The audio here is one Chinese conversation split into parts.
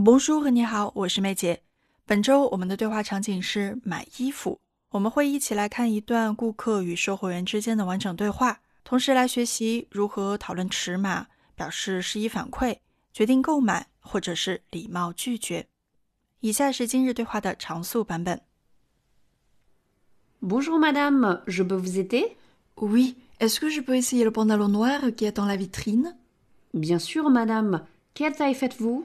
Bonjour，你好，我是妹姐。本周我们的对话场景是买衣服，我们会一起来看一段顾客与售货员之间的完整对话，同时来学习如何讨论尺码、表示示意反馈、决定购买或者是礼貌拒绝。以下是今日对话的常速版本。Bonjour madame, je peux vous aider Oui, est-ce que je peux essayer le pantalon noir qui est dans la vitrine Bien sûr madame. Quelle taille faites-vous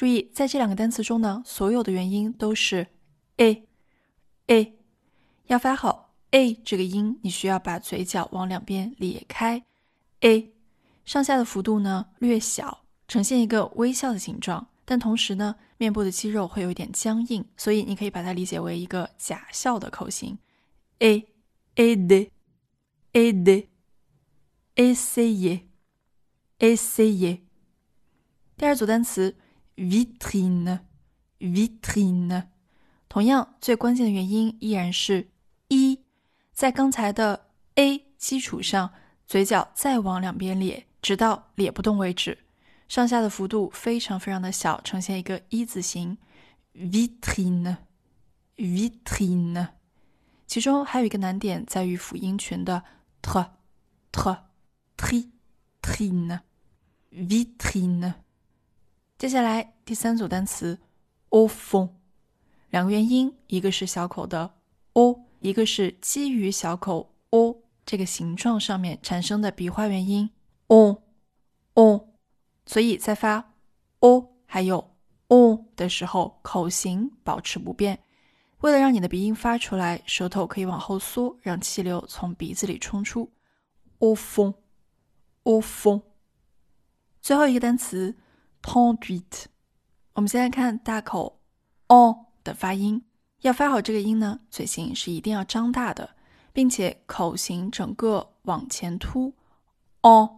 注意，在这两个单词中呢，所有的元音都是 a a。要发好 a 这个音，你需要把嘴角往两边咧开。a 上下的幅度呢略小，呈现一个微笑的形状，但同时呢，面部的肌肉会有一点僵硬，所以你可以把它理解为一个假笑的口型。a a d a de essayer essayer。第二组单词 vitrine vitrine，同样最关键的元音依然是一，在刚才的 a 基础上，嘴角再往两边咧，直到咧不动为止。上下的幅度非常非常的小，呈现一个一字形。vitrine vitrine，其中还有一个难点在于辅音群的 t t tri trine vitrine。接下来第三组单词 au fond，两个元音，一个是小口的 o，一个是基于小口 o 这个形状上面产生的笔画元音 on on，所以在发 o 还有 on 的时候，口型保持不变。为了让你的鼻音发出来，舌头可以往后缩，让气流从鼻子里冲出。au fond au fond，最后一个单词 trente-huit，我们先来看大口 on 的发音。要发好这个音呢，嘴型是一定要张大的，并且口型整个往前凸，on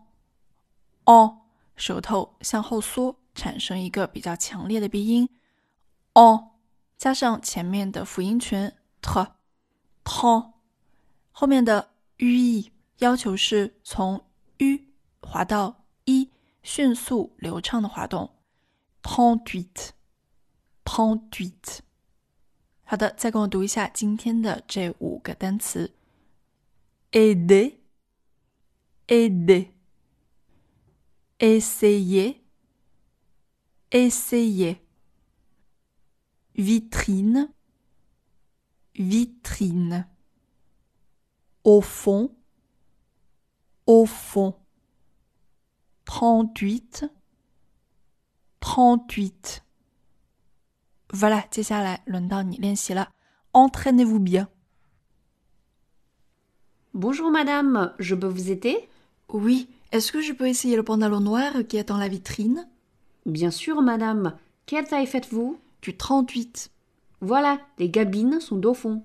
on，舌头向后缩，产生一个比较强烈的鼻音，on，加上前面的辅音群 t t，后面的 u 要求是从 u 滑到，迅速流畅的滑动，trente-huit trente-huit。好的，再跟我读一下今天的这五个单词：aider、aider、essayer、essayer、vitrine、vitrine、au fond、au fond、trente-huit, trente-huit. Voilà, Entraînez-vous bien. Bonjour madame, je peux vous aider? Oui, est-ce que je peux essayer le pantalon noir qui est dans la vitrine? Bien sûr madame. Quelle taille faites-vous? Du 38. Voilà, les gabines sont au fond.